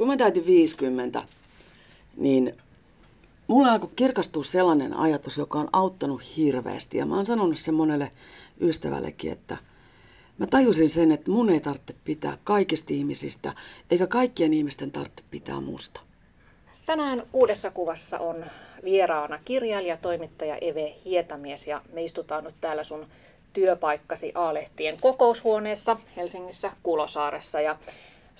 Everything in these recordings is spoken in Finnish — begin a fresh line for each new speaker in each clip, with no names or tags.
kun mä täytin 50, niin mulla alkoi kirkastua sellainen ajatus, joka on auttanut hirveästi. Ja mä oon sanonut sen monelle ystävällekin, että mä tajusin sen, että mun ei tarvitse pitää kaikista ihmisistä, eikä kaikkien ihmisten tarvitse pitää musta.
Tänään uudessa kuvassa on vieraana kirjailija, toimittaja Eve Hietamies ja me istutaan nyt täällä sun työpaikkasi A-lehtien kokoushuoneessa Helsingissä Kulosaaressa ja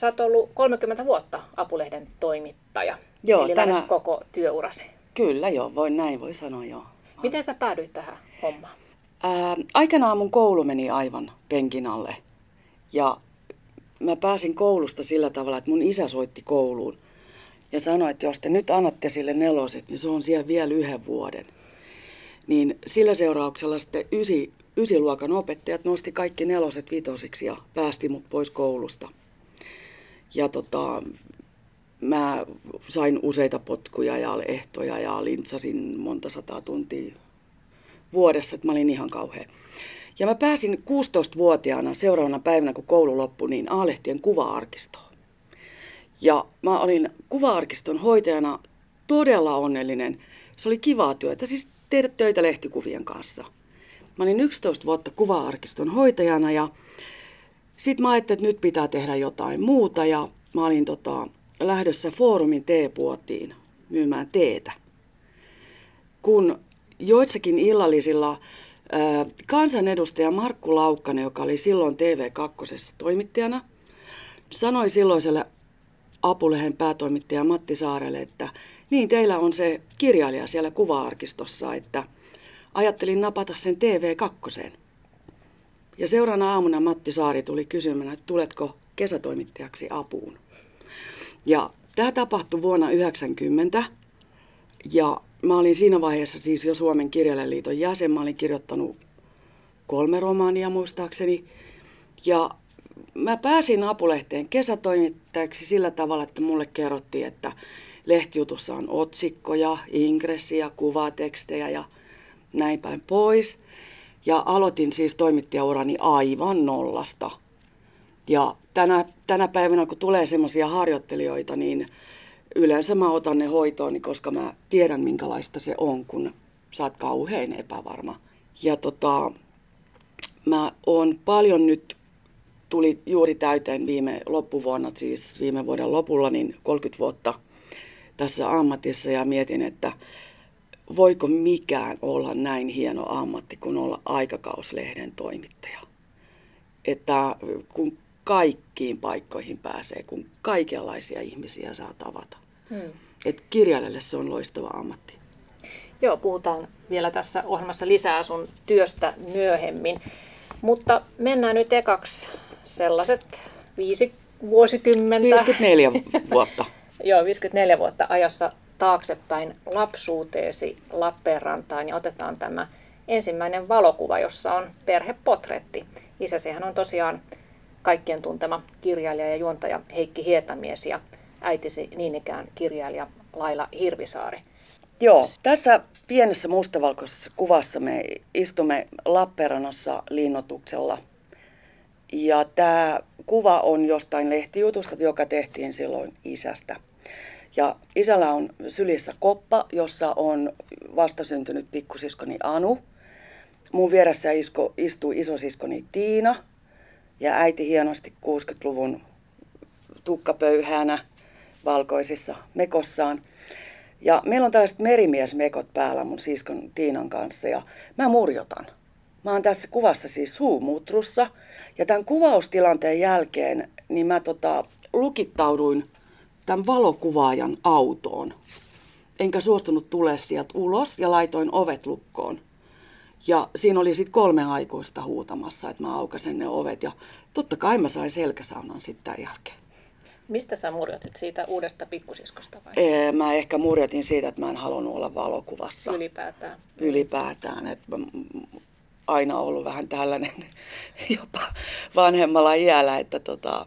sä oot ollut 30 vuotta Apulehden toimittaja.
Joo,
eli
tänä-
koko työurasi.
Kyllä joo, voi näin voi sanoa joo.
Miten sä päädyit tähän hommaan?
Ää, aikanaan mun koulu meni aivan penkin alle. Ja mä pääsin koulusta sillä tavalla, että mun isä soitti kouluun ja sanoi, että jos te nyt annatte sille neloset, niin se on siellä vielä yhden vuoden. Niin sillä seurauksella sitten ysi, ysiluokan opettajat nosti kaikki neloset vitosiksi ja päästi mut pois koulusta. Ja tota, mä sain useita potkuja ja ehtoja ja lintsasin monta sataa tuntia vuodessa, että mä olin ihan kauhea. Ja mä pääsin 16-vuotiaana seuraavana päivänä, kun koulu loppui, niin A-lehtien kuva-arkistoon. Ja mä olin kuva-arkiston hoitajana todella onnellinen. Se oli kivaa työtä, siis tehdä töitä lehtikuvien kanssa. Mä olin 11 vuotta kuva-arkiston hoitajana ja sitten mä ajattelin, että nyt pitää tehdä jotain muuta ja mä olin tota, lähdössä foorumin teepuotiin myymään teetä. Kun joissakin illallisilla kansanedustaja Markku Laukkanen, joka oli silloin TV2 toimittajana, sanoi silloiselle apulehen päätoimittaja Matti Saarelle, että niin teillä on se kirjailija siellä kuva-arkistossa, että ajattelin napata sen TV2. Ja seuraavana aamuna Matti Saari tuli kysymään, että tuletko kesätoimittajaksi apuun. Ja tämä tapahtui vuonna 1990 ja mä olin siinä vaiheessa siis jo Suomen kirjailijaliiton jäsen. Mä olin kirjoittanut kolme romaania muistaakseni. Ja mä pääsin Apulehteen kesätoimittajaksi sillä tavalla, että mulle kerrottiin, että lehtijutussa on otsikkoja, ingressiä, kuvatekstejä ja näin päin pois. Ja aloitin siis toimittajaurani aivan nollasta. Ja tänä, tänä päivänä, kun tulee semmoisia harjoittelijoita, niin yleensä mä otan ne hoitoon, koska mä tiedän, minkälaista se on, kun sä oot kauhean epävarma. Ja tota, mä oon paljon nyt, tuli juuri täyteen viime loppuvuonna, siis viime vuoden lopulla, niin 30 vuotta tässä ammatissa ja mietin, että voiko mikään olla näin hieno ammatti kuin olla aikakauslehden toimittaja. Että kun kaikkiin paikkoihin pääsee, kun kaikenlaisia ihmisiä saa tavata.
Hmm.
Et kirjailijalle se on loistava ammatti.
Joo, puhutaan vielä tässä ohjelmassa lisää sun työstä myöhemmin. Mutta mennään nyt ekaksi sellaiset viisi vuosikymmentä.
54 vuotta.
Joo, 54 vuotta ajassa taaksepäin lapsuuteesi Lappeenrantaan ja otetaan tämä ensimmäinen valokuva, jossa on perhepotretti. Isäsihän on tosiaan kaikkien tuntema kirjailija ja juontaja Heikki Hietamies ja äitisi niin ikään kirjailija Laila Hirvisaari.
Joo, tässä pienessä mustavalkoisessa kuvassa me istumme Lappeenrannassa linnoituksella. Ja tämä kuva on jostain lehtijutusta, joka tehtiin silloin isästä. Ja isällä on sylissä koppa, jossa on vastasyntynyt pikkusiskoni Anu. Mun vieressä isko, istuu isosiskoni Tiina ja äiti hienosti 60-luvun tukkapöyhänä valkoisissa mekossaan. Ja meillä on tällaiset merimiesmekot päällä mun siskon Tiinan kanssa ja mä murjotan. Mä oon tässä kuvassa siis suumutrussa ja tämän kuvaustilanteen jälkeen niin mä tota, lukittauduin tämän valokuvaajan autoon. Enkä suostunut tulee sieltä ulos ja laitoin ovet lukkoon. Ja siinä oli sitten kolme aikuista huutamassa, että mä aukasen ne ovet. Ja totta kai mä sain selkäsaunan sitten tämän jälkeen.
Mistä sä murjotit siitä uudesta pikkusiskosta vai
Ee, Mä ehkä murjotin siitä, että mä en halunnut olla valokuvassa
ylipäätään?
ylipäätään. Että mä aina ollut vähän tällainen jopa vanhemmalla iällä, että tota,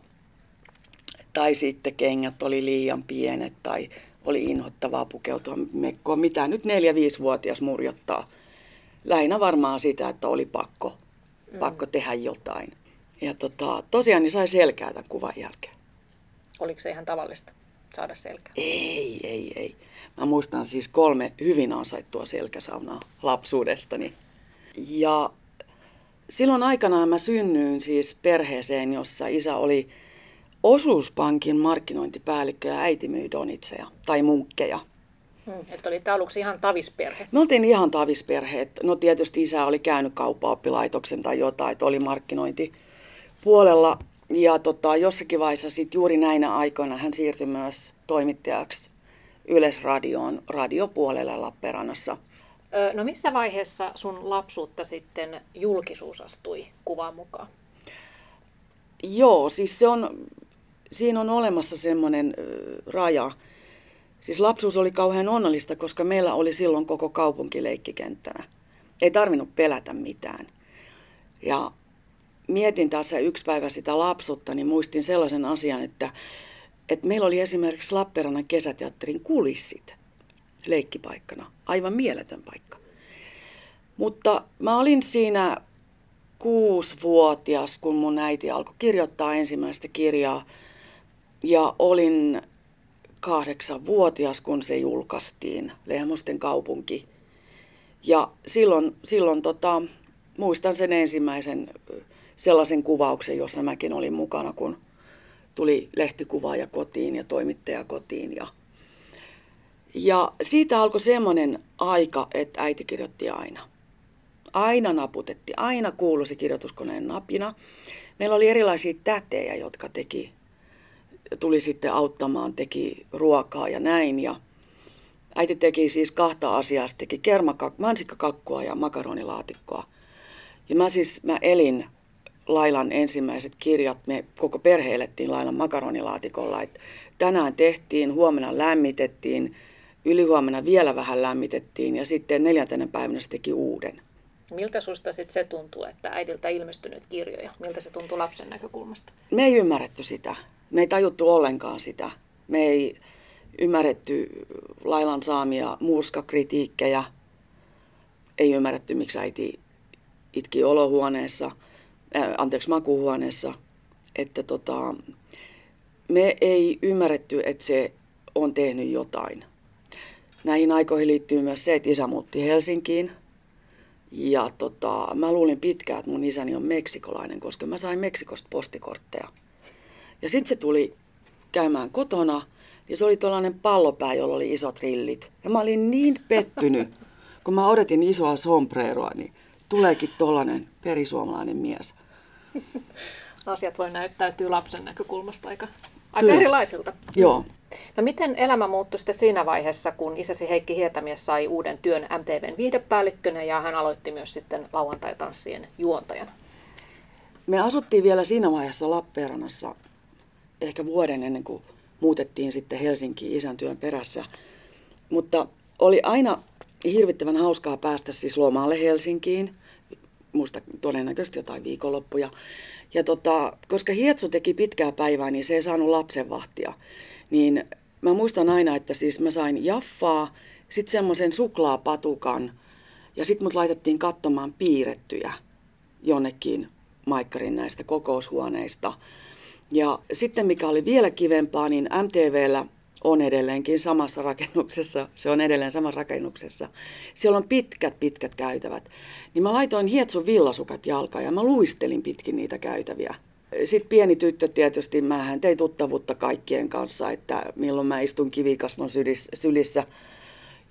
tai sitten kengät oli liian pienet tai oli inhottavaa pukeutua mekkoon. Mitä nyt neljä-viisivuotias murjottaa? Lähinnä varmaan sitä, että oli pakko, mm. pakko tehdä jotain. Ja tota, tosiaan niin sai selkää tämän kuvan jälkeen.
Oliko se ihan tavallista? saada selkää?
Ei, ei, ei. Mä muistan siis kolme hyvin ansaittua selkäsaunaa lapsuudestani. Ja silloin aikanaan mä synnyin siis perheeseen, jossa isä oli osuuspankin markkinointipäällikkö ja äiti myi donitseja tai munkkeja.
Hmm, että oli aluksi ihan tavisperhe.
Me oltiin ihan tavisperhe. No tietysti isä oli käynyt kauppaoppilaitoksen tai jotain, että oli markkinointipuolella. Ja tota, jossakin vaiheessa sit juuri näinä aikoina hän siirtyi myös toimittajaksi Yleisradioon radiopuolelle Lappeenrannassa.
No missä vaiheessa sun lapsuutta sitten julkisuus astui kuvan mukaan?
Joo, siis se on, siinä on olemassa semmoinen raja. Siis lapsuus oli kauhean onnellista, koska meillä oli silloin koko kaupunki leikkikenttänä. Ei tarvinnut pelätä mitään. Ja mietin tässä yksi päivä sitä lapsutta, niin muistin sellaisen asian, että, että meillä oli esimerkiksi Lappeenrannan kesäteatterin kulissit leikkipaikkana. Aivan mieletön paikka. Mutta mä olin siinä kuusivuotias, kun mun äiti alkoi kirjoittaa ensimmäistä kirjaa. Ja olin kahdeksanvuotias, kun se julkaistiin, Lehmosten kaupunki. Ja silloin, silloin tota, muistan sen ensimmäisen sellaisen kuvauksen, jossa mäkin olin mukana, kun tuli lehtikuvaaja kotiin ja toimittaja kotiin. Ja, ja siitä alkoi semmoinen aika, että äiti kirjoitti aina. Aina naputetti, aina kuului se kirjoituskoneen napina. Meillä oli erilaisia tätejä, jotka teki, tuli sitten auttamaan, teki ruokaa ja näin. Ja äiti teki siis kahta asiaa, se teki kermakak- mansikkakakkua ja makaronilaatikkoa. Ja mä siis, mä elin Lailan ensimmäiset kirjat, me koko perhe elettiin Lailan makaronilaatikolla. Et tänään tehtiin, huomenna lämmitettiin, ylihuomenna vielä vähän lämmitettiin ja sitten neljäntenä päivänä se teki uuden.
Miltä susta sitten se tuntuu, että äidiltä ilmestynyt kirjoja? Miltä se tuntuu lapsen näkökulmasta?
Me ei ymmärretty sitä. Me ei tajuttu ollenkaan sitä. Me ei ymmärretty Lailan saamia murskakritiikkejä. Ei ymmärretty, miksi äiti itki olohuoneessa – äh, anteeksi, makuuhuoneessa, että tota, me ei ymmärretty, että se on tehnyt jotain. Näihin aikoihin liittyy myös se, että isä muutti Helsinkiin. Ja tota, mä luulin pitkään, että mun isäni on meksikolainen, koska mä sain Meksikosta postikortteja. Ja sitten se tuli käymään kotona, ja se oli tuollainen pallopää, jolla oli isot rillit. Ja mä olin niin pettynyt, kun mä odotin isoa sombreroa, niin tuleekin tollainen perisuomalainen mies.
Asiat voi näyttäytyä lapsen näkökulmasta aika, aika erilaisilta.
Joo.
No miten elämä muuttui sitten siinä vaiheessa, kun isäsi Heikki Hietamies sai uuden työn MTVn viihdepäällikkönä ja hän aloitti myös sitten lauantai-tanssien juontajana?
Me asuttiin vielä siinä vaiheessa Lappeenrannassa ehkä vuoden ennen kuin muutettiin sitten Helsinkiin isän työn perässä. Mutta oli aina hirvittävän hauskaa päästä siis lomaalle Helsinkiin muista todennäköisesti jotain viikonloppuja. Ja tota, koska Hietsu teki pitkää päivää, niin se ei saanut lapsenvahtia. Niin mä muistan aina, että siis mä sain jaffaa, sitten semmoisen suklaapatukan ja sitten mut laitettiin katsomaan piirrettyjä jonnekin Maikkarin näistä kokoushuoneista. Ja sitten mikä oli vielä kivempaa, niin MTVllä on edelleenkin samassa rakennuksessa, se on edelleen samassa rakennuksessa. Siellä on pitkät, pitkät käytävät. Niin mä laitoin hietsun villasukat jalkaan ja mä luistelin pitkin niitä käytäviä. Sitten pieni tyttö tietysti, mä tein tuttavuutta kaikkien kanssa, että milloin mä istun kivikasvon sylissä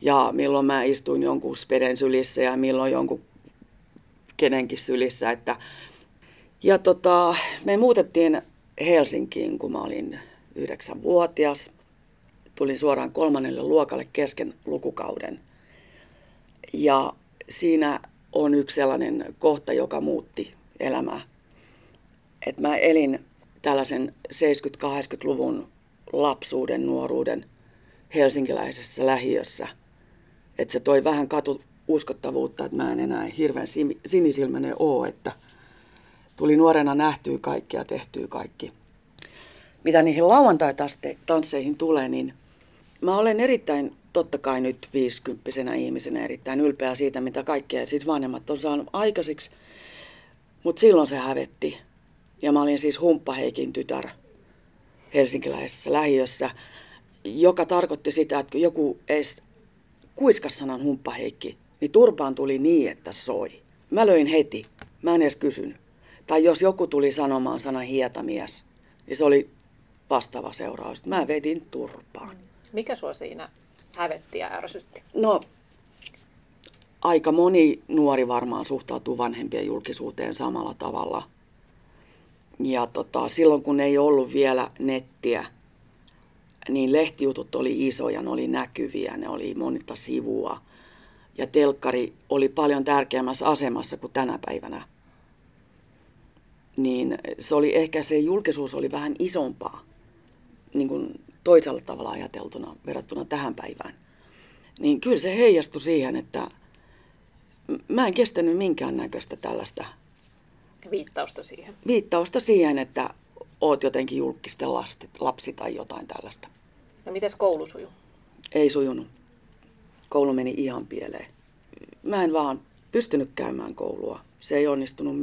ja milloin mä istuin jonkun speden sylissä ja milloin jonkun kenenkin sylissä. Että... Ja tota, me muutettiin Helsinkiin, kun mä olin yhdeksänvuotias tulin suoraan kolmannelle luokalle kesken lukukauden. Ja siinä on yksi sellainen kohta, joka muutti elämää. Et mä elin tällaisen 70-80-luvun lapsuuden, nuoruuden helsinkiläisessä lähiössä. Että se toi vähän katu uskottavuutta, että mä en enää hirveän sinisilmäinen oo, että tuli nuorena nähtyä kaikki ja tehtyä kaikki. Mitä niihin lauantai-tansseihin tulee, niin Mä olen erittäin, totta kai nyt viisikymppisenä ihmisenä erittäin ylpeä siitä, mitä kaikkea siis vanhemmat on saanut aikaiseksi. Mutta silloin se hävetti. Ja mä olin siis Humppaheikin tytär helsinkiläisessä lähiössä. joka tarkoitti sitä, että kun joku edes kuiskas sanan humppaheikki, niin turpaan tuli niin, että soi. Mä löin heti. Mä en edes kysynyt. Tai jos joku tuli sanomaan sana hietamies, niin se oli vastaava seuraus. Mä vedin turpaan.
Mikä sua siinä hävetti ja ärsytti?
No, aika moni nuori varmaan suhtautuu vanhempien julkisuuteen samalla tavalla. Ja tota, silloin kun ei ollut vielä nettiä, niin lehtijutut oli isoja, ne oli näkyviä, ne oli monta sivua. Ja telkkari oli paljon tärkeämmässä asemassa kuin tänä päivänä. Niin se oli ehkä se julkisuus oli vähän isompaa, niin kuin toisella tavalla ajateltuna verrattuna tähän päivään. Niin kyllä se heijastui siihen, että mä en kestänyt minkäännäköistä tällaista
Viittausta siihen.
viittausta siihen, että oot jotenkin julkisten lasti, lapsi tai jotain tällaista.
No mites koulu sujuu?
Ei sujunut. Koulu meni ihan pieleen. Mä en vaan pystynyt käymään koulua. Se ei onnistunut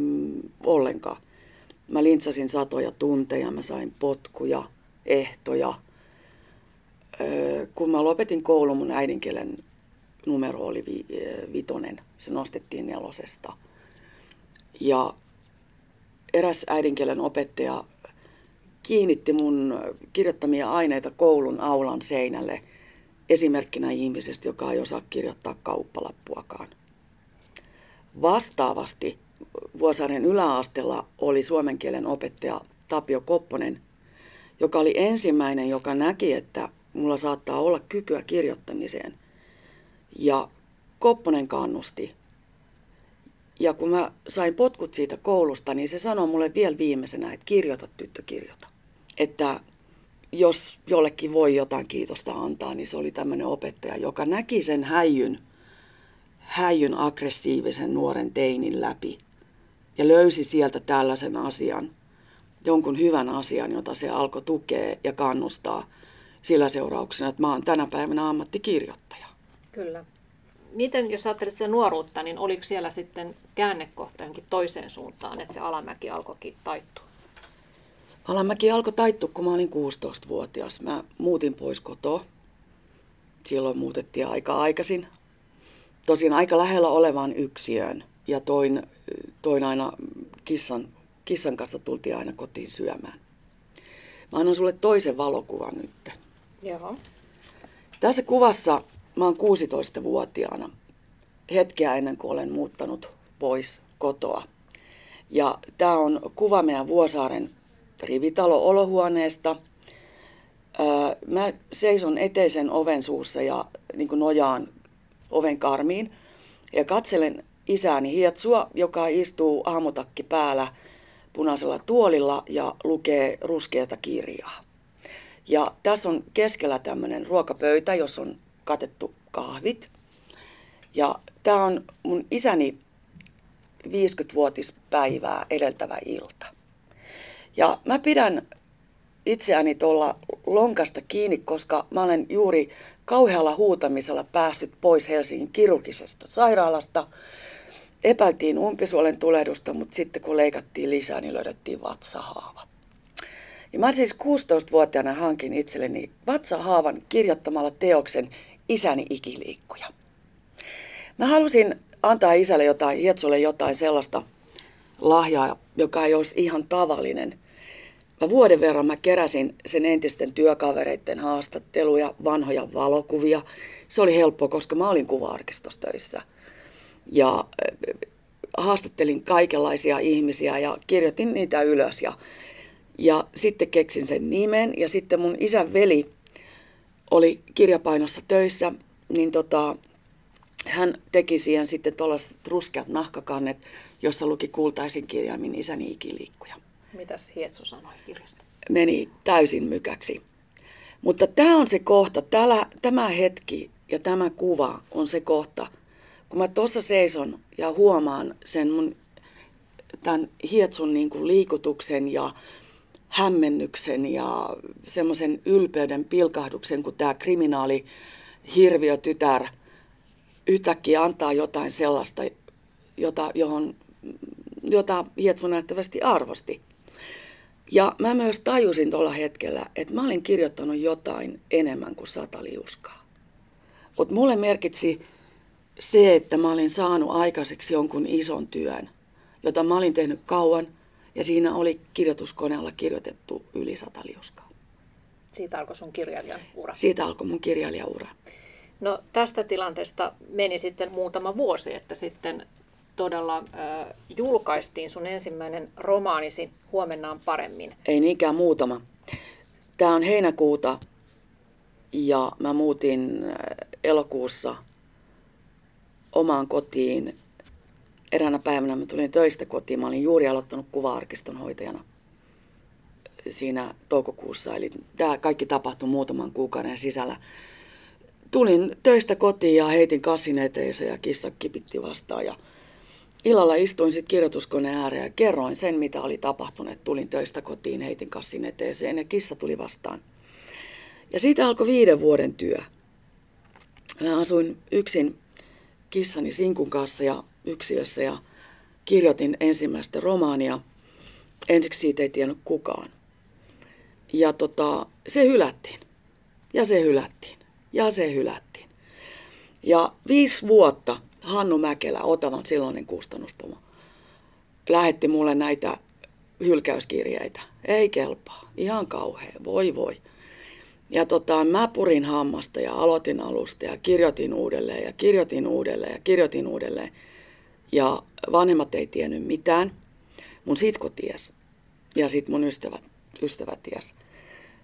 ollenkaan. Mä lintsasin satoja tunteja, mä sain potkuja, ehtoja. Kun mä lopetin koulun, mun äidinkielen numero oli vi, vitonen. Se nostettiin nelosesta. Ja eräs äidinkielen opettaja kiinnitti mun kirjoittamia aineita koulun aulan seinälle esimerkkinä ihmisestä, joka ei osaa kirjoittaa kauppalappuakaan. Vastaavasti Vuosaaren yläasteella oli suomen kielen opettaja Tapio Kopponen, joka oli ensimmäinen, joka näki, että mulla saattaa olla kykyä kirjoittamiseen. Ja Kopponen kannusti. Ja kun mä sain potkut siitä koulusta, niin se sanoi mulle vielä viimeisenä, että kirjoita tyttö, kirjoita. Että jos jollekin voi jotain kiitosta antaa, niin se oli tämmöinen opettaja, joka näki sen häijyn, häijyn aggressiivisen nuoren teinin läpi ja löysi sieltä tällaisen asian, jonkun hyvän asian, jota se alkoi tukea ja kannustaa sillä seurauksena, että mä oon tänä päivänä ammattikirjoittaja.
Kyllä. Miten, jos ajattelet sitä nuoruutta, niin oliko siellä sitten käännekohta johonkin toiseen suuntaan, että se alamäki alkoikin taittua?
Alamäki alkoi taittua, kun mä olin 16-vuotias. Mä muutin pois kotoa. Silloin muutettiin aika aikaisin. Tosin aika lähellä olevaan yksiöön. Ja toin, toin aina kissan, kissan kanssa tultiin aina kotiin syömään. Mä annan sulle toisen valokuvan nyt.
Joo.
Tässä kuvassa mä oon 16-vuotiaana hetkeä ennen kuin olen muuttanut pois kotoa. Ja tämä on kuva meidän Vuosaaren rivitalo-olohuoneesta. Mä seison eteisen oven suussa ja niin nojaan oven karmiin ja katselen isääni Hietsua, joka istuu aamutakki päällä punaisella tuolilla ja lukee ruskeata kirjaa. Ja tässä on keskellä tämmöinen ruokapöytä, jossa on katettu kahvit. Ja tämä on mun isäni 50-vuotispäivää edeltävä ilta. Ja mä pidän itseäni tuolla lonkasta kiinni, koska mä olen juuri kauhealla huutamisella päässyt pois Helsingin kirurgisesta sairaalasta. Epäiltiin umpisuolen tulehdusta, mutta sitten kun leikattiin lisää, niin löydettiin vatsahaava. Ja mä siis 16-vuotiaana hankin itselleni vatsahaavan kirjoittamalla teoksen Isäni ikiliikkuja. Mä halusin antaa isälle jotain, Hietsulle jotain sellaista lahjaa, joka ei olisi ihan tavallinen. Mä vuoden verran mä keräsin sen entisten työkavereiden haastatteluja, vanhoja valokuvia. Se oli helppo, koska mä olin kuva-arkistossa töissä. Ja haastattelin kaikenlaisia ihmisiä ja kirjoitin niitä ylös. Ja, ja sitten keksin sen nimen ja sitten mun isän veli oli kirjapainossa töissä, niin tota, hän teki siihen sitten tuollaiset ruskeat nahkakannet, jossa luki kultaisin kirjaimin isäni ikiliikkuja.
Mitäs Hietsu sanoi kirjasta?
Meni täysin mykäksi. Mutta tämä on se kohta, täällä, tämä hetki ja tämä kuva on se kohta, kun mä tuossa seison ja huomaan sen mun tämän Hietsun niin kuin liikutuksen ja hämmennyksen ja semmoisen ylpeyden pilkahduksen, kun tämä kriminaali hirviötytär yhtäkkiä antaa jotain sellaista, jota, johon, jota Hietsu näyttävästi arvosti. Ja mä myös tajusin tuolla hetkellä, että mä olin kirjoittanut jotain enemmän kuin sata liuskaa. Mutta mulle merkitsi se, että mä olin saanut aikaiseksi jonkun ison työn, jota mä olin tehnyt kauan, ja siinä oli kirjoituskoneella kirjoitettu yli sata liuskaa.
Siitä alkoi sun kirjailijan ura.
Siitä alkoi mun kirjailijaura.
No tästä tilanteesta meni sitten muutama vuosi, että sitten todella äh, julkaistiin sun ensimmäinen romaanisi Huomennaan paremmin.
Ei niinkään muutama. Tämä on heinäkuuta ja mä muutin elokuussa omaan kotiin. Eräänä päivänä mä tulin töistä kotiin. Mä olin juuri aloittanut kuva-arkiston hoitajana siinä toukokuussa. Eli tämä kaikki tapahtui muutaman kuukauden sisällä. Tulin töistä kotiin ja heitin kassin eteeseen ja kissa kipitti vastaan. Ja illalla istuin sitten kirjoituskoneen ääreen ja kerroin sen, mitä oli tapahtunut. Tulin töistä kotiin, heitin kassin eteeseen ja kissa tuli vastaan. Ja siitä alkoi viiden vuoden työ. Mä asuin yksin kissani Sinkun kanssa ja yksiössä ja kirjoitin ensimmäistä romaania. Ensiksi siitä ei tiennyt kukaan. Ja tota, se hylättiin. Ja se hylättiin. Ja se hylättiin. Ja viisi vuotta Hannu Mäkelä, Otavan silloinen kustannuspomo, lähetti mulle näitä hylkäyskirjeitä. Ei kelpaa. Ihan kauhea. Voi voi. Ja tota, mä purin hammasta ja aloitin alusta ja kirjoitin uudelleen ja kirjoitin uudelleen ja kirjoitin uudelleen. Ja vanhemmat ei tiennyt mitään. Mun sitko ties. Ja sit mun ystävät, ystävät ties.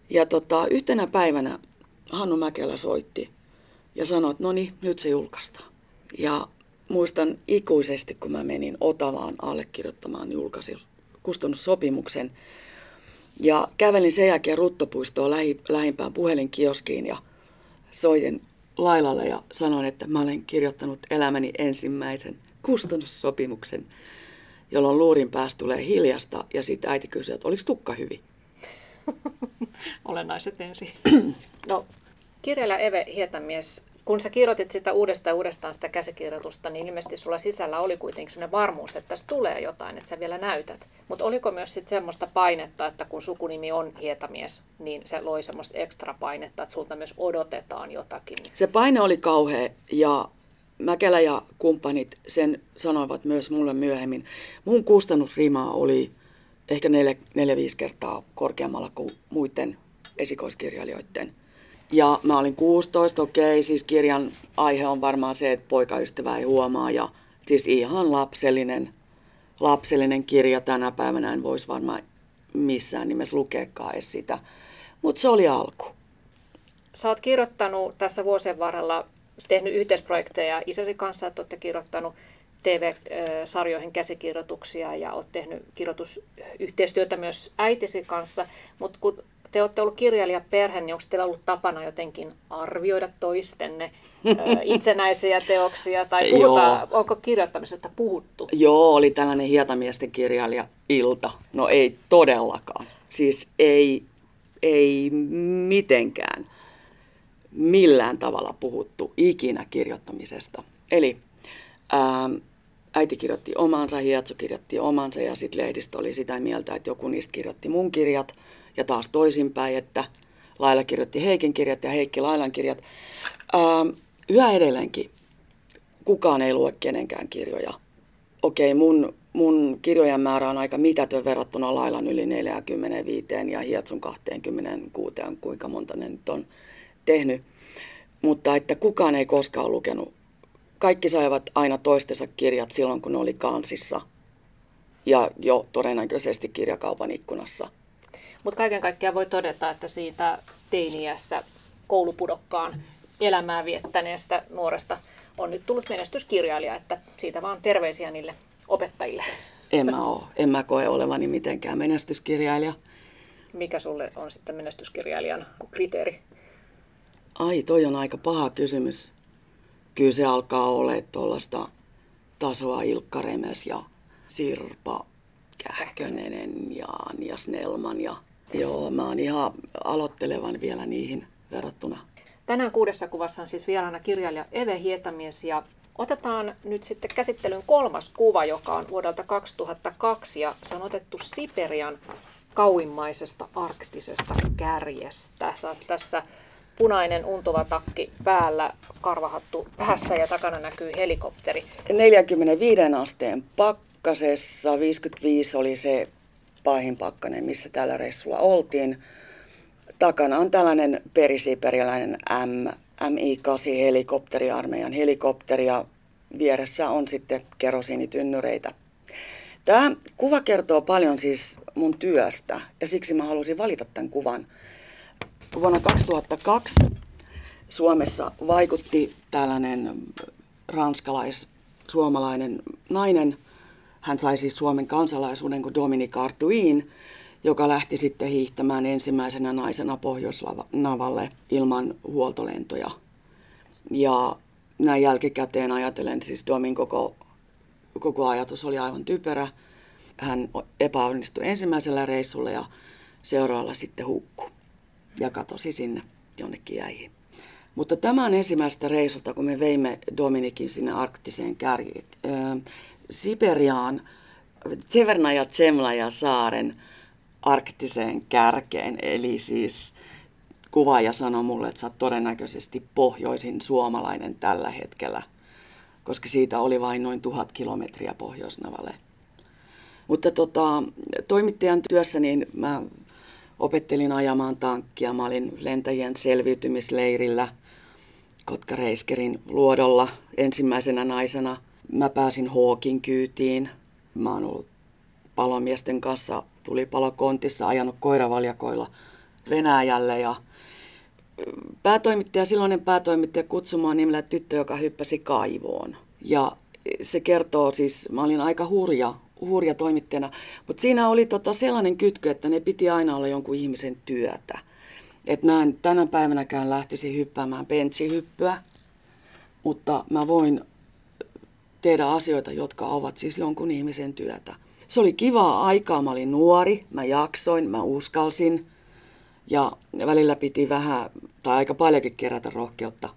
Ja tota, yhtenä päivänä Hannu Mäkelä soitti ja sanoi, että no niin, nyt se julkaistaan. Ja muistan ikuisesti, kun mä menin Otavaan allekirjoittamaan julkaisin kustannussopimuksen. Ja kävelin sen jälkeen Ruttopuistoon lähi, lähimpään puhelinkioskiin ja soitin Lailalle ja sanoin, että mä olen kirjoittanut elämäni ensimmäisen kustannussopimuksen, jolloin luurin päästä tulee hiljasta ja sitten äiti kysyi, että oliko tukka hyvin?
Olennaiset ensin. no, kirjailija Eve Hietamies kun sä kirjoitit sitä uudestaan uudestaan sitä käsikirjoitusta, niin ilmeisesti sulla sisällä oli kuitenkin sellainen varmuus, että tässä tulee jotain, että sä vielä näytät. Mutta oliko myös sitten semmoista painetta, että kun sukunimi on Hietamies, niin se loi semmoista ekstra painetta, että sulta myös odotetaan jotakin?
Se paine oli kauhea ja Mäkelä ja kumppanit sen sanoivat myös mulle myöhemmin. Mun kustannusrima oli ehkä 4-5 kertaa korkeammalla kuin muiden esikoiskirjailijoiden. Ja mä olin 16, okei, siis kirjan aihe on varmaan se, että poikaystävä ei huomaa ja siis ihan lapsellinen, lapsellinen kirja tänä päivänä en voisi varmaan missään nimessä lukeekaan edes sitä. Mutta se oli alku.
Sä oot kirjoittanut tässä vuosien varrella, tehnyt yhteisprojekteja isäsi kanssa, että olette kirjoittanut TV-sarjoihin käsikirjoituksia ja olet tehnyt kirjoitusyhteistyötä myös äitisi kanssa, mutta kun te olette ollut kirjailijaperhe, niin onko teillä ollut tapana jotenkin arvioida toistenne itsenäisiä teoksia? Tai puhutaan, onko kirjoittamisesta puhuttu?
Joo, oli tällainen hietamiesten kirjailija ilta. No ei todellakaan. Siis ei, ei mitenkään millään tavalla puhuttu ikinä kirjoittamisesta. Eli ää, äiti kirjoitti omansa, Hiatso kirjoitti omansa ja sitten lehdistö oli sitä mieltä, että joku niistä kirjoitti mun kirjat – ja taas toisinpäin, että Laila kirjoitti Heikin kirjat ja Heikki Lailan kirjat. Ää, yhä edelleenkin kukaan ei lue kenenkään kirjoja. Okei, mun, mun kirjojen määrä on aika mitätön verrattuna Lailan yli 45 ja Hietsun 26, kuinka monta ne nyt on tehnyt. Mutta että kukaan ei koskaan lukenut. Kaikki saivat aina toistensa kirjat silloin, kun ne oli kansissa ja jo todennäköisesti kirjakaupan ikkunassa.
Mutta kaiken kaikkiaan voi todeta, että siitä teiniässä koulupudokkaan elämää viettäneestä nuoresta on nyt tullut menestyskirjailija, että siitä vaan terveisiä niille opettajille.
En mä oo. En mä koe olevani mitenkään menestyskirjailija.
Mikä sulle on sitten menestyskirjailijan kriteeri?
Ai, toi on aika paha kysymys. Kyllä se alkaa olla tuollaista tasoa Ilkka Remes ja Sirpa Kähkönen ja Anja Snellman ja Joo, mä oon ihan aloittelevan vielä niihin verrattuna.
Tänään kuudessa kuvassa on siis vieraana kirjailija Eve Hietamies ja otetaan nyt sitten käsittelyyn kolmas kuva, joka on vuodelta 2002 ja se on otettu Siperian kauimmaisesta arktisesta kärjestä. Sä oot tässä punainen untuva takki päällä, karvahattu päässä ja takana näkyy helikopteri.
45 asteen pakkasessa, 55 oli se pahin pakkanen, missä tällä reissulla oltiin. Takana on tällainen perisiperialainen M, MI-8 helikopteri, armeijan helikopteri ja vieressä on sitten kerosiinitynnyreitä. Tämä kuva kertoo paljon siis mun työstä ja siksi mä halusin valita tämän kuvan. Vuonna 2002 Suomessa vaikutti tällainen ranskalais-suomalainen nainen. Hän sai siis Suomen kansalaisuuden kuin Dominique Arduin, joka lähti sitten hiihtämään ensimmäisenä naisena Pohjoisnavalle ilman huoltolentoja. Ja näin jälkikäteen ajatellen, siis Domin koko, koko ajatus oli aivan typerä. Hän epäonnistui ensimmäisellä reissulla ja seuraavalla sitten hukku ja katosi sinne jonnekin jäihin. Mutta tämä ensimmäistä reisulta, kun me veimme Dominikin sinne arktiseen kärjiin. Siberiaan, Severna ja Tsemlaja saaren arktiseen kärkeen, eli siis kuvaaja sanoi mulle, että sä oot todennäköisesti pohjoisin suomalainen tällä hetkellä, koska siitä oli vain noin tuhat kilometriä Pohjoisnavalle. Mutta tota, toimittajan työssä niin mä opettelin ajamaan tankkia. Mä olin lentäjien selviytymisleirillä Kotka-Reiskerin luodolla ensimmäisenä naisena. Mä pääsin Hookin kyytiin. Mä oon ollut palomiesten kanssa, tuli palokontissa, ajanut koiravaljakoilla Venäjälle ja päätoimittaja, silloinen päätoimittaja kutsumaan nimellä tyttö, joka hyppäsi kaivoon. Ja se kertoo siis, mä olin aika hurja, hurja toimittajana, mutta siinä oli tota sellainen kytky, että ne piti aina olla jonkun ihmisen työtä. että mä en tänä päivänäkään lähtisi hyppäämään benchihyppyä, mutta mä voin tehdä asioita, jotka ovat siis jonkun ihmisen työtä. Se oli kivaa aikaa, mä olin nuori, mä jaksoin, mä uskalsin ja välillä piti vähän tai aika paljonkin kerätä rohkeutta.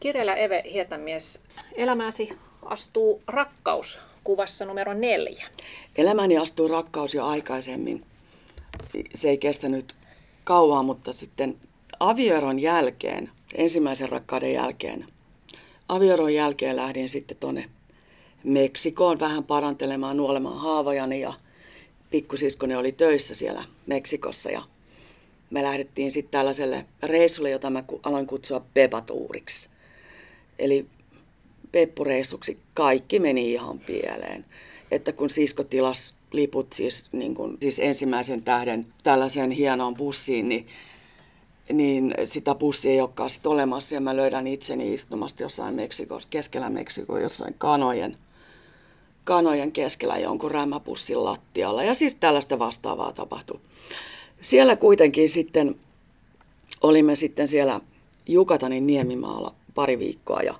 Kirjailija Eve Hietamies, elämäsi astuu rakkaus kuvassa numero neljä.
Elämäni astuu rakkaus jo aikaisemmin. Se ei kestänyt kauan, mutta sitten avioeron jälkeen, ensimmäisen rakkauden jälkeen, avioeron jälkeen lähdin sitten tuonne Meksikoon vähän parantelemaan, nuolemaan haavojani ja pikkusiskoni oli töissä siellä Meksikossa ja me lähdettiin sitten tällaiselle reissulle, jota mä aloin kutsua Pepatuuriksi. Eli peppureissuksi kaikki meni ihan pieleen. Että kun sisko tilas liput siis, niin kun, siis ensimmäisen tähden tällaiseen hienoon bussiin, niin, niin sitä bussia ei olekaan sit olemassa. Ja mä löydän itseni istumasta jossain Meksikossa, keskellä Meksikoa, jossain kanojen, kanojen keskellä jonkun rämäpussin lattialla. Ja siis tällaista vastaavaa tapahtui. Siellä kuitenkin sitten olimme sitten siellä Jukatanin Niemimaalla pari viikkoa ja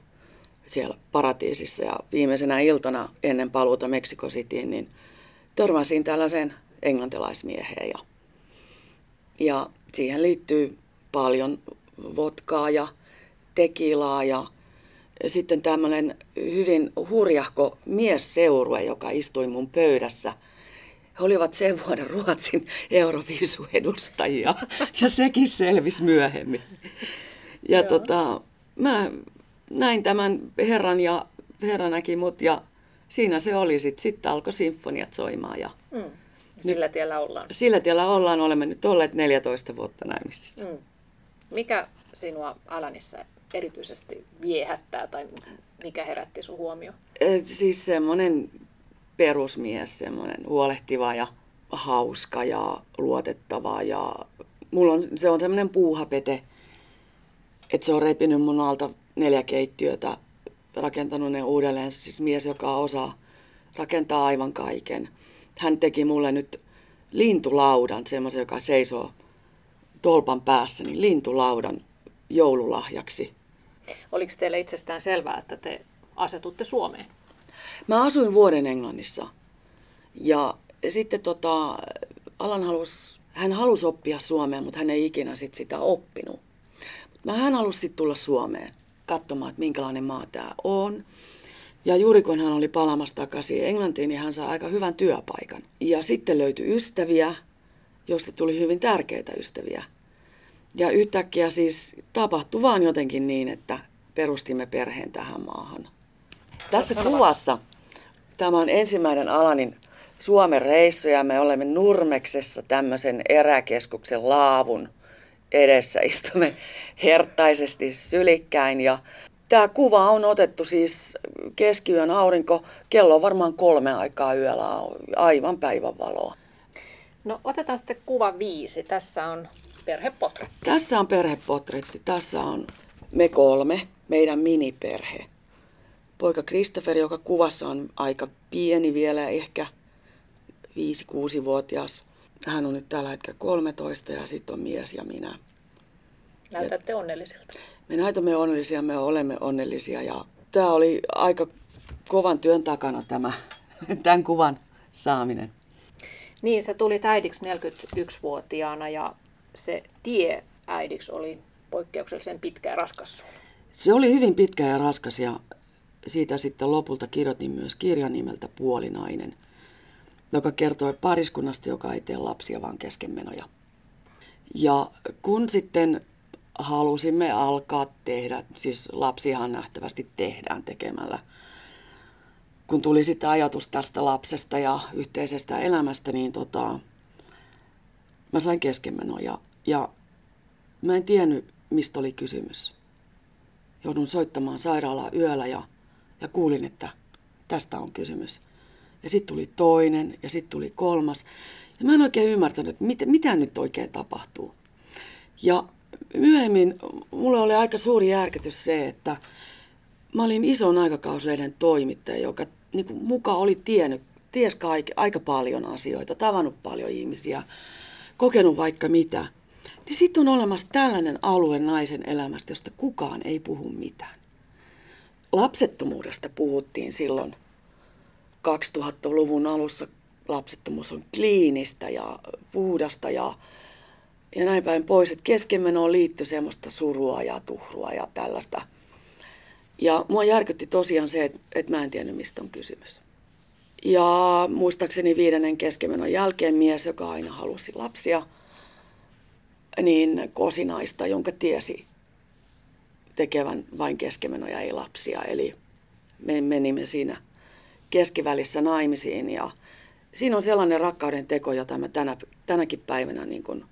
siellä paratiisissa ja viimeisenä iltana ennen paluuta Meksiko Cityin, niin törmäsin tällaisen englantilaismieheen ja, ja siihen liittyy paljon vodkaa ja tekilaa ja sitten tämmöinen hyvin hurjahko miesseurue, joka istui mun pöydässä – he olivat sen vuoden Ruotsin Euroviisu-edustajia ja sekin selvisi myöhemmin. Ja Joo. tota, mä näin tämän herran ja herra näki mut ja siinä se oli sitten. Sitten alkoi sinfoniat soimaan ja mm.
Sillä nyt, tiellä ollaan.
Sillä tiellä ollaan, olemme nyt olleet 14 vuotta naimisissa. Mm.
Mikä sinua Alanissa erityisesti viehättää tai mikä herätti sun huomio?
Siis semmoinen perusmies, semmoinen huolehtiva ja hauska ja luotettava ja mulla on, se on semmoinen puuhapete, että se on repinyt mun alta neljä keittiötä, rakentanut ne uudelleen, siis mies, joka osaa rakentaa aivan kaiken. Hän teki mulle nyt lintulaudan, semmoisen, joka seisoo tolpan päässä, niin lintulaudan joululahjaksi.
Oliko teille itsestään selvää, että te asetutte Suomeen?
Mä asuin vuoden Englannissa ja sitten tota, Alan halus, hän halusi oppia suomea, mutta hän ei ikinä sit sitä oppinut. Mä hän halusi sitten tulla Suomeen katsomaan, että minkälainen maa tämä on. Ja juuri kun hän oli palamassa takaisin Englantiin, niin hän sai aika hyvän työpaikan. Ja sitten löytyi ystäviä, josta tuli hyvin tärkeitä ystäviä. Ja yhtäkkiä siis tapahtui vaan jotenkin niin, että perustimme perheen tähän maahan. Tässä kuvassa tämä on ensimmäinen Alanin Suomen reissu ja me olemme Nurmeksessa tämmöisen eräkeskuksen laavun edessä. Istumme hertaisesti sylikkäin ja tämä kuva on otettu siis keskiyön aurinko. Kello on varmaan kolme aikaa yöllä, aivan päivänvaloa.
No otetaan sitten kuva viisi. Tässä on perhepotretti.
Tässä on perhepotretti. Tässä on me kolme, meidän miniperhe. Poika Christopher, joka kuvassa on aika pieni vielä, ehkä 5-6-vuotias. Hän on nyt tällä hetkellä 13 ja sitten on mies ja minä.
Näytätte onnellisilta.
Me näytämme onnellisia, me olemme onnellisia ja tämä oli aika kovan työn takana tämä, tämän kuvan saaminen.
Niin, se tuli äidiksi 41-vuotiaana ja se tie äidiksi oli poikkeuksellisen pitkä ja raskas
Se oli hyvin pitkä ja raskas ja siitä sitten lopulta kirjoitin myös kirjan nimeltä Puolinainen, joka kertoi pariskunnasta, joka ei tee lapsia, vaan keskenmenoja. Ja kun sitten halusimme alkaa tehdä, siis lapsihan nähtävästi tehdään tekemällä, kun tuli sitten ajatus tästä lapsesta ja yhteisestä elämästä, niin tota, mä sain keskenmenoja ja, ja mä en tiennyt, mistä oli kysymys. Joudun soittamaan sairaalaa yöllä ja, ja kuulin, että tästä on kysymys. Ja sitten tuli toinen ja sitten tuli kolmas. Ja mä en oikein ymmärtänyt, mit, mitä nyt oikein tapahtuu. Ja myöhemmin mulle oli aika suuri järkytys se, että mä olin ison aikakauslehden toimittaja, joka niin kuin muka oli tiennyt, ties kaikki, aika paljon asioita, tavannut paljon ihmisiä, kokenut vaikka mitä. Niin sitten on olemassa tällainen alue naisen elämästä, josta kukaan ei puhu mitään. Lapsettomuudesta puhuttiin silloin 2000-luvun alussa. Lapsettomuus on kliinistä ja puhdasta ja, ja näin päin pois. Että keskenmenoon liittyy semmoista surua ja tuhrua ja tällaista. Ja mua järkytti tosiaan se, että, että mä en tiennyt, mistä on kysymys. Ja muistaakseni viidennen keskenmenon jälkeen mies, joka aina halusi lapsia, niin kosinaista, jonka tiesi tekevän vain keskemenoja, ei lapsia. Eli me menimme siinä keskivälissä naimisiin ja siinä on sellainen rakkauden teko, jota mä tänä, tänäkin päivänä niin kuin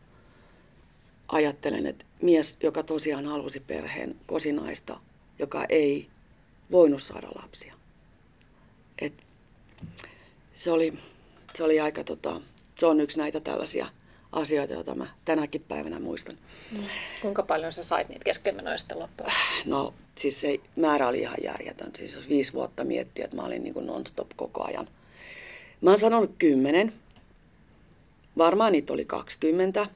ajattelen, että mies, joka tosiaan halusi perheen kosinaista, joka ei voinut saada lapsia. Et se, oli, se oli aika, tota, se on yksi näitä tällaisia asioita, joita mä tänäkin päivänä muistan.
Mm. Kuinka paljon sä sait niitä keskenmenoja sitten loppuun?
No siis se määrä oli ihan järjetön. Siis jos viisi vuotta miettiä, että mä olin niin non-stop koko ajan. Mä oon sanonut kymmenen. Varmaan niitä oli 20.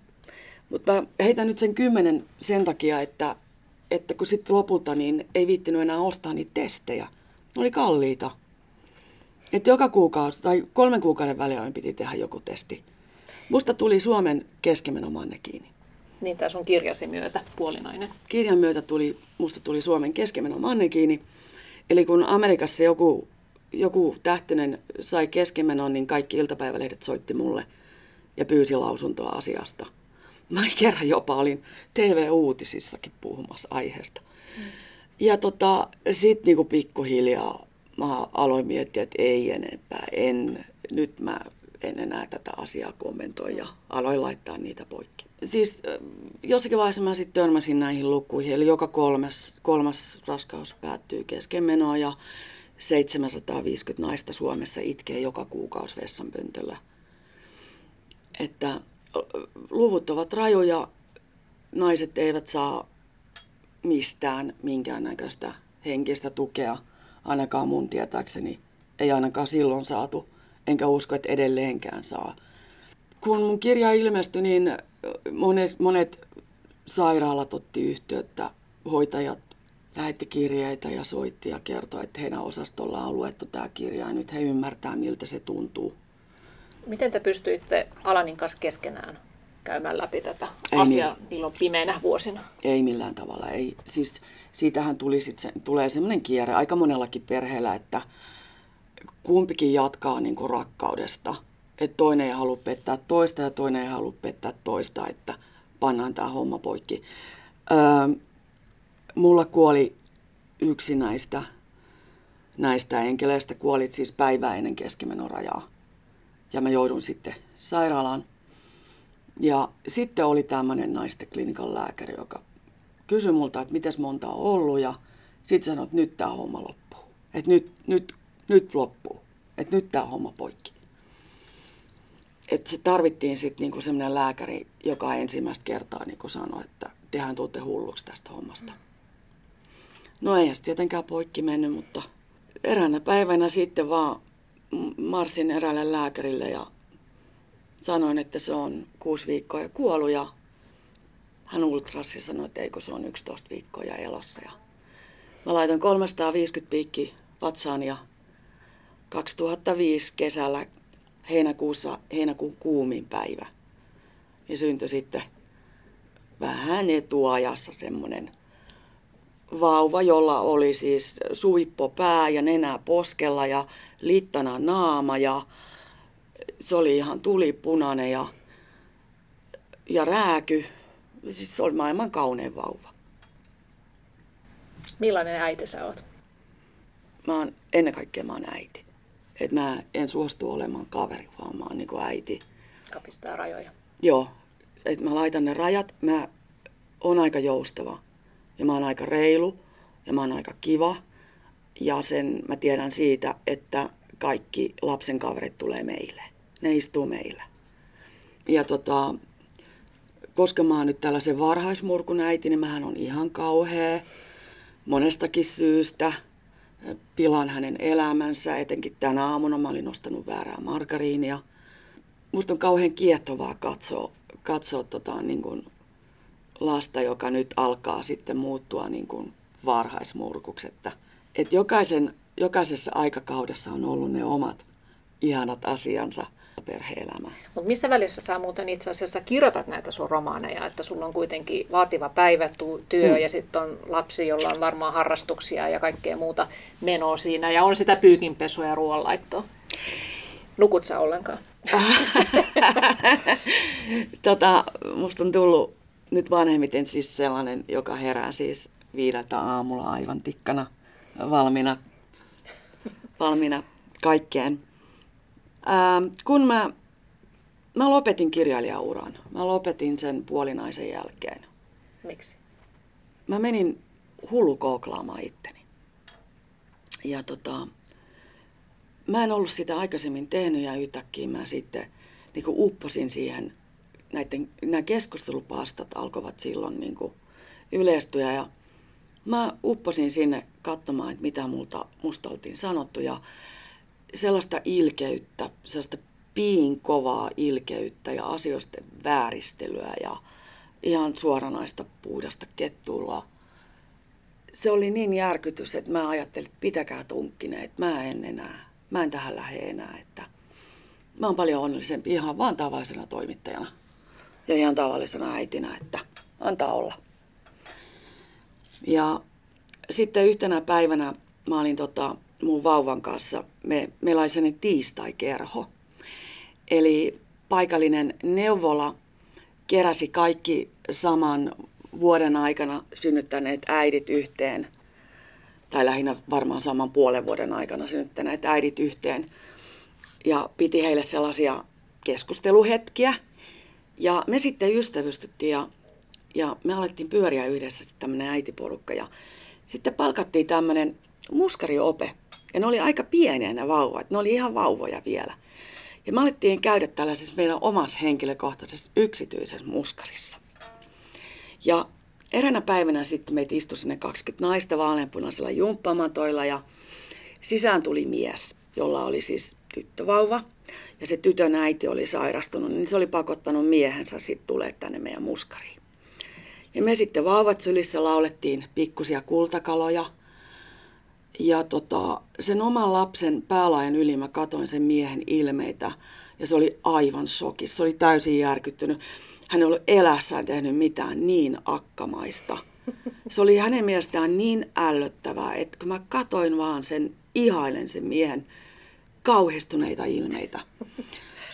Mutta mä heitän nyt sen kymmenen sen takia, että, että kun sitten lopulta niin ei viittinyt enää ostaa niitä testejä. Ne oli kalliita. Että joka kuukausi tai kolmen kuukauden välein piti tehdä joku testi. Musta tuli Suomen keskimenomanne kiinni.
Niin, tämä sun kirjasi myötä, puolinainen.
Kirjan myötä tuli, musta tuli Suomen keskimenomanne kiinni. Eli kun Amerikassa joku, joku tähtinen sai keskimenon, niin kaikki iltapäivälehdet soitti mulle ja pyysi lausuntoa asiasta. Mä kerran jopa olin TV-uutisissakin puhumassa aiheesta. Mm. Ja tota, sitten niinku pikkuhiljaa mä aloin miettiä, että ei enempää, en, nyt mä en enää tätä asiaa kommentoi ja aloin laittaa niitä poikki. Siis jossakin vaiheessa mä sitten törmäsin näihin lukuihin, eli joka kolmas, kolmas raskaus päättyy keskenmenoon ja 750 naista Suomessa itkee joka kuukausi vessanpöntöllä. Että luvut ovat rajoja, naiset eivät saa mistään minkäännäköistä henkistä tukea, ainakaan mun tietääkseni. Ei ainakaan silloin saatu enkä usko, että edelleenkään saa. Kun mun kirja ilmestyi, niin monet, monet sairaalat otti yhteyttä, hoitajat lähetti kirjeitä ja soitti ja kertoi, että heidän osastollaan on luettu tämä kirja ja nyt he ymmärtää, miltä se tuntuu.
Miten te pystyitte Alanin kanssa keskenään käymään läpi tätä ei asiaa niin, milloin pimeinä vuosina?
Ei millään tavalla. Ei. Siis siitähän tuli sit se, tulee sellainen kierre aika monellakin perheellä, että kumpikin jatkaa niin kuin rakkaudesta. että toinen ei halua pettää toista ja toinen ei halua pettää toista, että pannaan tämä homma poikki. Öö, mulla kuoli yksi näistä, näistä enkeleistä, kuoli siis päivää ennen keskimenorajaa. Ja mä joudun sitten sairaalaan. Ja sitten oli tämmöinen naisten klinikan lääkäri, joka kysyi multa, että miten monta on ollut ja sitten sanoi, että nyt tämä homma loppuu. Että nyt, nyt, nyt loppuu. Että nyt tämä homma poikki. Että se tarvittiin sitten niinku semmoinen lääkäri, joka ensimmäistä kertaa niinku sanoi, että tehän tuutte hulluksi tästä hommasta. No ei se tietenkään poikki mennyt, mutta eräänä päivänä sitten vaan marssin eräälle lääkärille ja sanoin, että se on kuusi viikkoa ja kuollut ja hän ultrasi ja sanoi, että eikö se on 11 viikkoa ja elossa. Ja mä laitoin 350 piikki vatsaan ja 2005 kesällä heinäkuussa, heinäkuun kuumin päivä. Ja syntyi sitten vähän etuajassa semmoinen vauva, jolla oli siis suippo pää ja nenä poskella ja littana naama ja se oli ihan tulipunainen ja, ja rääky. Siis se oli maailman kaunein vauva.
Millainen äiti sä oot?
Mä oon, ennen kaikkea mä oon äiti. Et mä en suostu olemaan kaveri, vaan mä oon niinku äiti.
Kapistaa rajoja.
Joo, et mä laitan ne rajat. Mä oon aika joustava ja mä oon aika reilu ja mä oon aika kiva. Ja sen mä tiedän siitä, että kaikki lapsen kaverit tulee meille. Ne istuu meillä. Ja tota, koska mä oon nyt tällaisen varhaismurkun äiti, niin mähän on ihan kauhea monestakin syystä. Pilan hänen elämänsä, etenkin tänä aamuna mä olin ostanut väärää margariinia. Musta on kauhean kiehtovaa katsoa, katsoa tota, niin kuin lasta, joka nyt alkaa sitten muuttua niin kuin varhaismurkuksi. Että, että jokaisen, jokaisessa aikakaudessa on ollut ne omat ihanat asiansa perhe-elämä.
Mutta missä välissä sä muuten itse asiassa kirjoitat näitä sun romaaneja, että sulla on kuitenkin vaativa päivätyö mm. ja sitten on lapsi, jolla on varmaan harrastuksia ja kaikkea muuta menoa siinä ja on sitä pyykinpesua ja ruoanlaittoa. Nukut sä ollenkaan?
tota, musta on tullut nyt vanhemmiten siis sellainen, joka herää siis viideltä aamulla aivan tikkana valmiina, valmiina kaikkeen. Ää, kun mä, mä lopetin kirjailijauran, mä lopetin sen puolinaisen jälkeen.
Miksi?
Mä menin hullu kooklaamaan itteni. Ja tota, mä en ollut sitä aikaisemmin tehnyt ja yhtäkkiä mä sitten niin upposin siihen, näiden, nämä keskustelupastat alkoivat silloin niin yleistyä ja mä upposin sinne katsomaan, että mitä multa, musta oltiin sanottu ja sellaista ilkeyttä, sellaista piin kovaa ilkeyttä ja asioiden vääristelyä ja ihan suoranaista puhdasta kettuilua. Se oli niin järkytys, että mä ajattelin, että pitäkää tunkkine, että mä en enää, mä en tähän lähde enää, että mä oon paljon onnellisempi ihan vaan tavallisena toimittajana ja ihan tavallisena äitinä, että antaa olla. Ja sitten yhtenä päivänä mä olin tota, mun vauvan kanssa, me, meillä oli sellainen tiistai-kerho. Eli paikallinen neuvola keräsi kaikki saman vuoden aikana synnyttäneet äidit yhteen, tai lähinnä varmaan saman puolen vuoden aikana synnyttäneet äidit yhteen, ja piti heille sellaisia keskusteluhetkiä. Ja me sitten ystävystyttiin ja, ja me alettiin pyöriä yhdessä tämmöinen äitiporukka. Ja sitten palkattiin tämmöinen muskariope, ja ne oli aika pieniä ne vauvat, ne oli ihan vauvoja vielä. Ja me alettiin käydä tällaisessa meidän omassa henkilökohtaisessa yksityisessä muskarissa. Ja eräänä päivänä sitten meitä istui sinne 20 naista vaaleanpunaisella jumppamatoilla ja sisään tuli mies, jolla oli siis tyttövauva. Ja se tytön äiti oli sairastunut, niin se oli pakottanut miehensä sitten tulee tänne meidän muskariin. Ja me sitten vauvat sylissä laulettiin pikkusia kultakaloja – ja tota, sen oman lapsen päälajan yli mä katoin sen miehen ilmeitä ja se oli aivan shokissa. Se oli täysin järkyttynyt. Hän ei ollut elässään tehnyt mitään niin akkamaista. Se oli hänen mielestään niin ällöttävää, että kun mä katoin vaan sen, ihailen sen miehen kauhistuneita ilmeitä.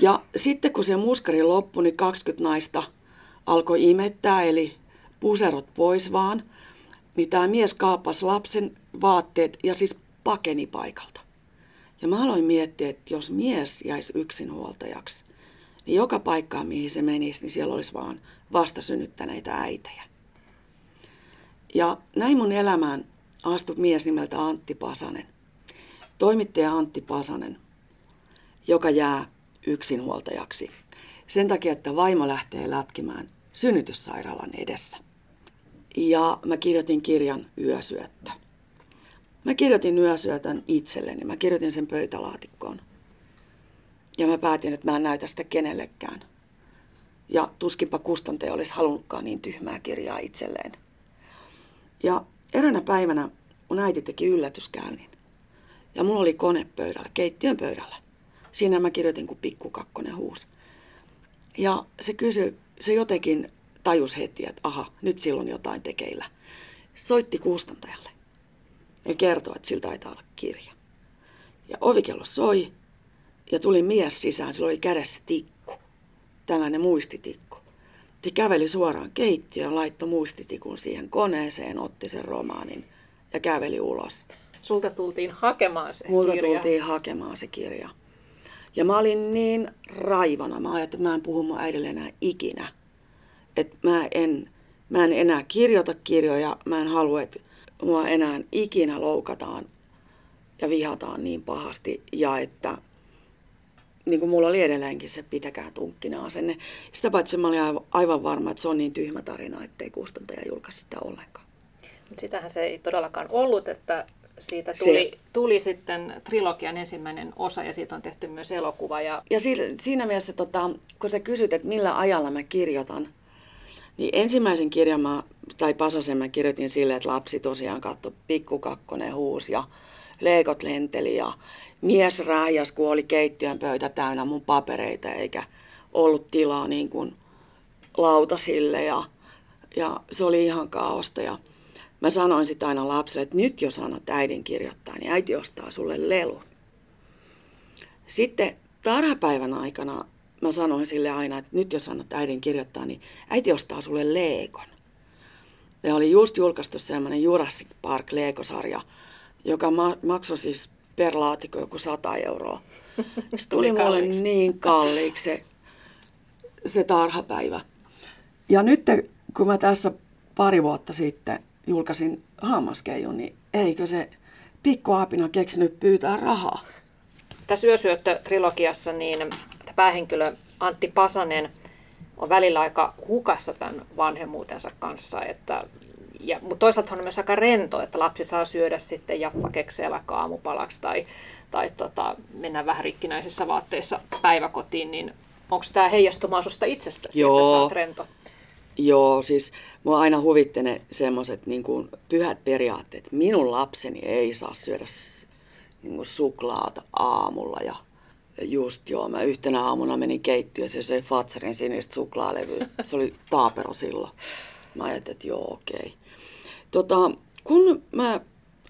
Ja sitten kun se muskari loppui, niin 20 naista alkoi imettää, eli puserot pois vaan. Niin tämä mies kaappasi lapsen vaatteet ja siis pakeni paikalta. Ja mä aloin miettiä, että jos mies jäisi yksinhuoltajaksi, niin joka paikkaan, mihin se menisi, niin siellä olisi vaan vastasynnyttäneitä äitejä. Ja näin mun elämään astui mies nimeltä Antti Pasanen. Toimittaja Antti Pasanen, joka jää yksinhuoltajaksi. Sen takia, että vaimo lähtee lätkimään synnytyssairaalan edessä. Ja mä kirjoitin kirjan Yösyöttö. Mä kirjoitin yösyötön itselleni. Mä kirjoitin sen pöytälaatikkoon. Ja mä päätin, että mä en näytä sitä kenellekään. Ja tuskinpa kustantaja olisi halunnutkaan niin tyhmää kirjaa itselleen. Ja eräänä päivänä mun äiti teki yllätyskäynnin. Ja mulla oli kone pöydällä, keittiön pöydällä. Siinä mä kirjoitin kuin pikkukakkonen huus. Ja se kysyi, se jotenkin tajus heti, että aha, nyt silloin jotain tekeillä. Soitti kustantajalle ja kertoi, että sillä taitaa olla kirja. Ja ovikello soi ja tuli mies sisään, sillä oli kädessä tikku, tällainen muistitikku. Se käveli suoraan keittiöön, laittoi muistitikun siihen koneeseen, otti sen romaanin ja käveli ulos.
Sulta tultiin hakemaan se
Multa
kirja.
tultiin hakemaan se kirja. Ja mä olin niin raivana, mä ajattelin, että mä en puhu mun äidille enää ikinä. Että mä en, mä en enää kirjoita kirjoja, mä en halua, että mua enää ikinä loukataan ja vihataan niin pahasti. Ja että niin kuin mulla oli edelleenkin se pitäkää tunkkina asenne. Sitä paitsi mä olin aivan- varma, että se on niin tyhmä tarina, ettei kustantaja julkaisi sitä ollenkaan.
Sitähän se ei todellakaan ollut, että siitä
Se-
tuli, tuli sitten trilogian ensimmäinen osa ja siitä on tehty myös elokuva. Ja
Ja siinä, siinä mielessä, tota, kun sä kysyt, että millä ajalla mä kirjoitan, niin ensimmäisen kirjan mä, tai Pasasen mä kirjoitin sille, että lapsi tosiaan katsoi pikkukakkonen huus ja leikot lenteli ja mies rähjäs, kun oli keittiön pöytä täynnä mun papereita eikä ollut tilaa niin kuin lautasille ja, ja se oli ihan kaaosta ja mä sanoin sitten aina lapselle, että nyt jos annat äidin kirjoittaa, niin äiti ostaa sulle lelun. Sitten tarhapäivän aikana mä sanoin sille aina, että nyt jos annat äidin kirjoittaa, niin äiti ostaa sulle Leekon. Ja oli just julkaistu semmoinen Jurassic Park Lego-sarja, joka ma- maksoi siis per laatikko joku 100 euroa. Se tuli mulle
kalliiksi.
niin kalliiksi se, se tarhapäivä. Ja nyt kun mä tässä pari vuotta sitten julkaisin Hammaskeijun, niin eikö se pikkuaapina keksinyt pyytää rahaa?
tässä Yösyöttö-trilogiassa niin päähenkilö Antti Pasanen on välillä aika hukassa tämän vanhemmuutensa kanssa. Että, ja, mutta toisaalta on myös aika rento, että lapsi saa syödä sitten jappakeksejä vaikka aamupalaksi tai, tai tota, mennä vähän rikkinäisissä vaatteissa päiväkotiin, niin onko tämä heijastumaa susta itsestäsi,
Joo.
että sä oot rento?
Joo, siis mua aina huvitti ne semmoiset niin pyhät periaatteet. Minun lapseni ei saa syödä niin kuin suklaata aamulla ja just joo, mä yhtenä aamuna menin keittiöön, se söi Fatserin sinistä suklaalevyä. Se oli taapero silloin. Mä ajattelin, että joo, okei. Tota, kun mä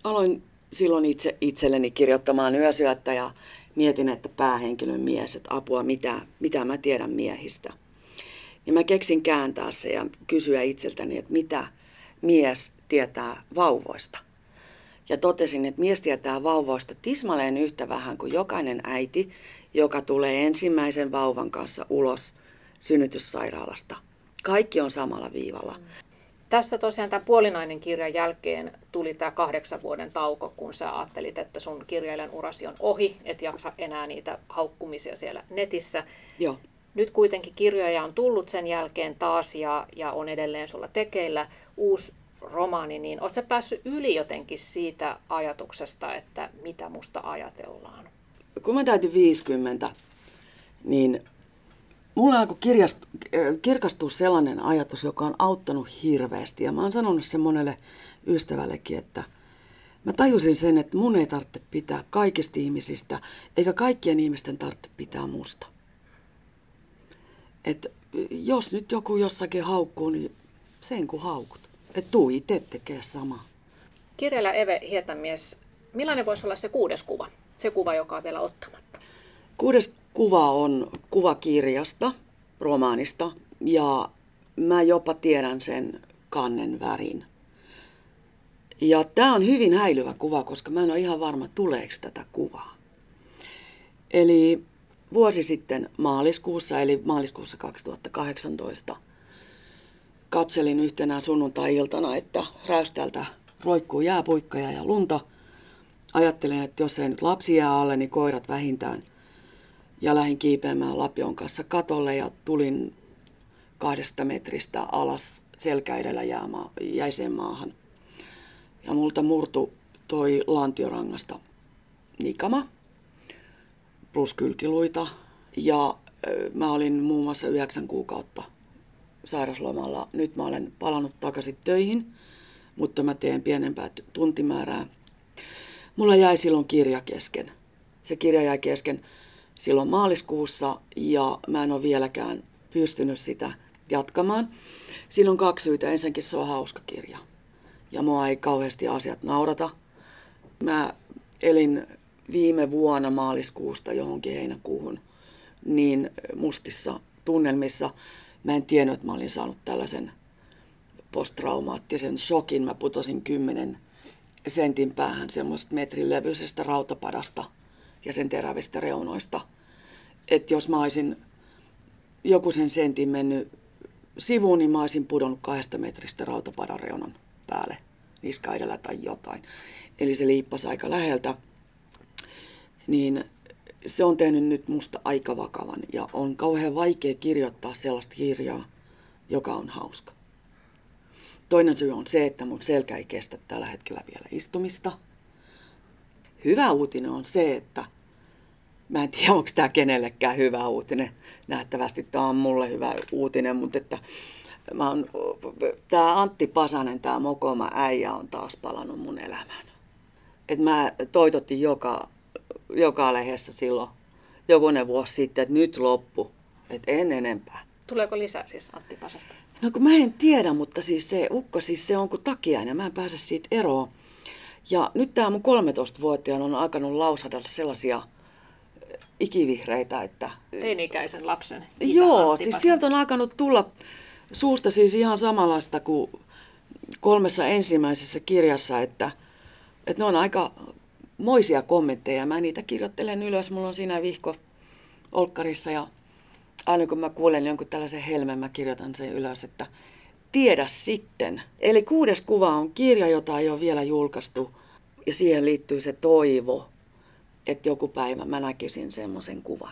aloin silloin itse itselleni kirjoittamaan yösyöttä ja mietin, että päähenkilön mies, että apua, mitä, mitä mä tiedän miehistä. Niin mä keksin kääntää se ja kysyä itseltäni, että mitä mies tietää vauvoista. Ja totesin, että mies tietää vauvoista tismalleen yhtä vähän kuin jokainen äiti, joka tulee ensimmäisen vauvan kanssa ulos synnytyssairaalasta. Kaikki on samalla viivalla.
Tässä tosiaan tämän puolinainen kirjan jälkeen tuli tämä kahdeksan vuoden tauko, kun sä ajattelit, että sun kirjailijan urasi on ohi, et jaksa enää niitä haukkumisia siellä netissä.
Joo.
Nyt kuitenkin kirjoja on tullut sen jälkeen taas ja, ja on edelleen sulla tekeillä uusi romaani, niin sä päässyt yli jotenkin siitä ajatuksesta, että mitä musta ajatellaan?
kun mä täytin 50, niin mulle alkoi kirjast, äh, kirkastua sellainen ajatus, joka on auttanut hirveästi. Ja mä oon sanonut sen monelle ystävällekin, että mä tajusin sen, että mun ei tarvitse pitää kaikista ihmisistä, eikä kaikkien ihmisten tarvitse pitää musta. Et jos nyt joku jossakin haukkuu, niin sen kun haukut. Et tuu itse tekee samaa.
Kirjailija Eve Hietamies, millainen voisi olla se kuudes kuva? Se kuva, joka on vielä ottamatta.
Kuudes kuva on kuvakirjasta, romaanista, ja mä jopa tiedän sen kannen värin. Ja tämä on hyvin häilyvä kuva, koska mä en ole ihan varma, tuleeko tätä kuvaa. Eli vuosi sitten maaliskuussa, eli maaliskuussa 2018, katselin yhtenä sunnuntai-iltana, että räystältä roikkuu jääpuikkoja ja lunta. Ajattelin, että jos ei nyt lapsi jää alle, niin koirat vähintään. Ja lähdin kiipeämään Lapion kanssa katolle ja tulin kahdesta metristä alas selkä edellä jäiseen maahan. Ja multa murtu toi lantiorangasta nikama plus kylkiluita. Ja mä olin muun muassa yhdeksän kuukautta sairaslomalla. Nyt mä olen palannut takaisin töihin, mutta mä teen pienempää tuntimäärää. Mulla jäi silloin kirja kesken. Se kirja jäi kesken silloin maaliskuussa ja mä en ole vieläkään pystynyt sitä jatkamaan. Siinä on kaksi syytä. Ensinnäkin se on hauska kirja ja mua ei kauheasti asiat naurata. Mä elin viime vuonna maaliskuusta johonkin heinäkuuhun niin mustissa tunnelmissa. Mä en tiennyt, että mä olin saanut tällaisen posttraumaattisen shokin. Mä putosin kymmenen sentin päähän semmoista metrin levyisestä rautapadasta ja sen terävistä reunoista. Että jos mä olisin joku sen sentin mennyt sivuun, niin mä olisin pudonnut kahdesta metristä rautapadan reunan päälle niska edellä tai jotain. Eli se liippasi aika läheltä. Niin se on tehnyt nyt musta aika vakavan ja on kauhean vaikea kirjoittaa sellaista kirjaa, joka on hauska. Toinen syy on se, että mun selkä ei kestä tällä hetkellä vielä istumista. Hyvä uutinen on se, että mä en tiedä, onko tämä kenellekään hyvä uutinen. Nähtävästi tämä on mulle hyvä uutinen, mutta että mä oon, tää Antti Pasanen, tämä Mokoma äijä on taas palannut mun elämään. Et mä toitotin joka, joka lehdessä silloin jokunen vuosi sitten, että nyt loppu, että en enempää.
Tuleeko lisää siis Antti Pasasta?
No kun mä en tiedä, mutta siis se ukko, siis se on kuin takiainen, mä en pääse siitä eroon. Ja nyt tämä mun 13-vuotiaan on alkanut lausada sellaisia ikivihreitä, että...
Teini-ikäisen lapsen isä
Joo,
Antti
siis sieltä on alkanut tulla suusta siis ihan samanlaista kuin kolmessa ensimmäisessä kirjassa, että, että ne on aika moisia kommentteja. Mä niitä kirjoittelen ylös, mulla on siinä vihko olkkarissa ja aina kun mä kuulen jonkun tällaisen helmen, mä kirjoitan sen ylös, että tiedä sitten. Eli kuudes kuva on kirja, jota ei ole vielä julkaistu ja siihen liittyy se toivo, että joku päivä mä näkisin semmoisen kuvan.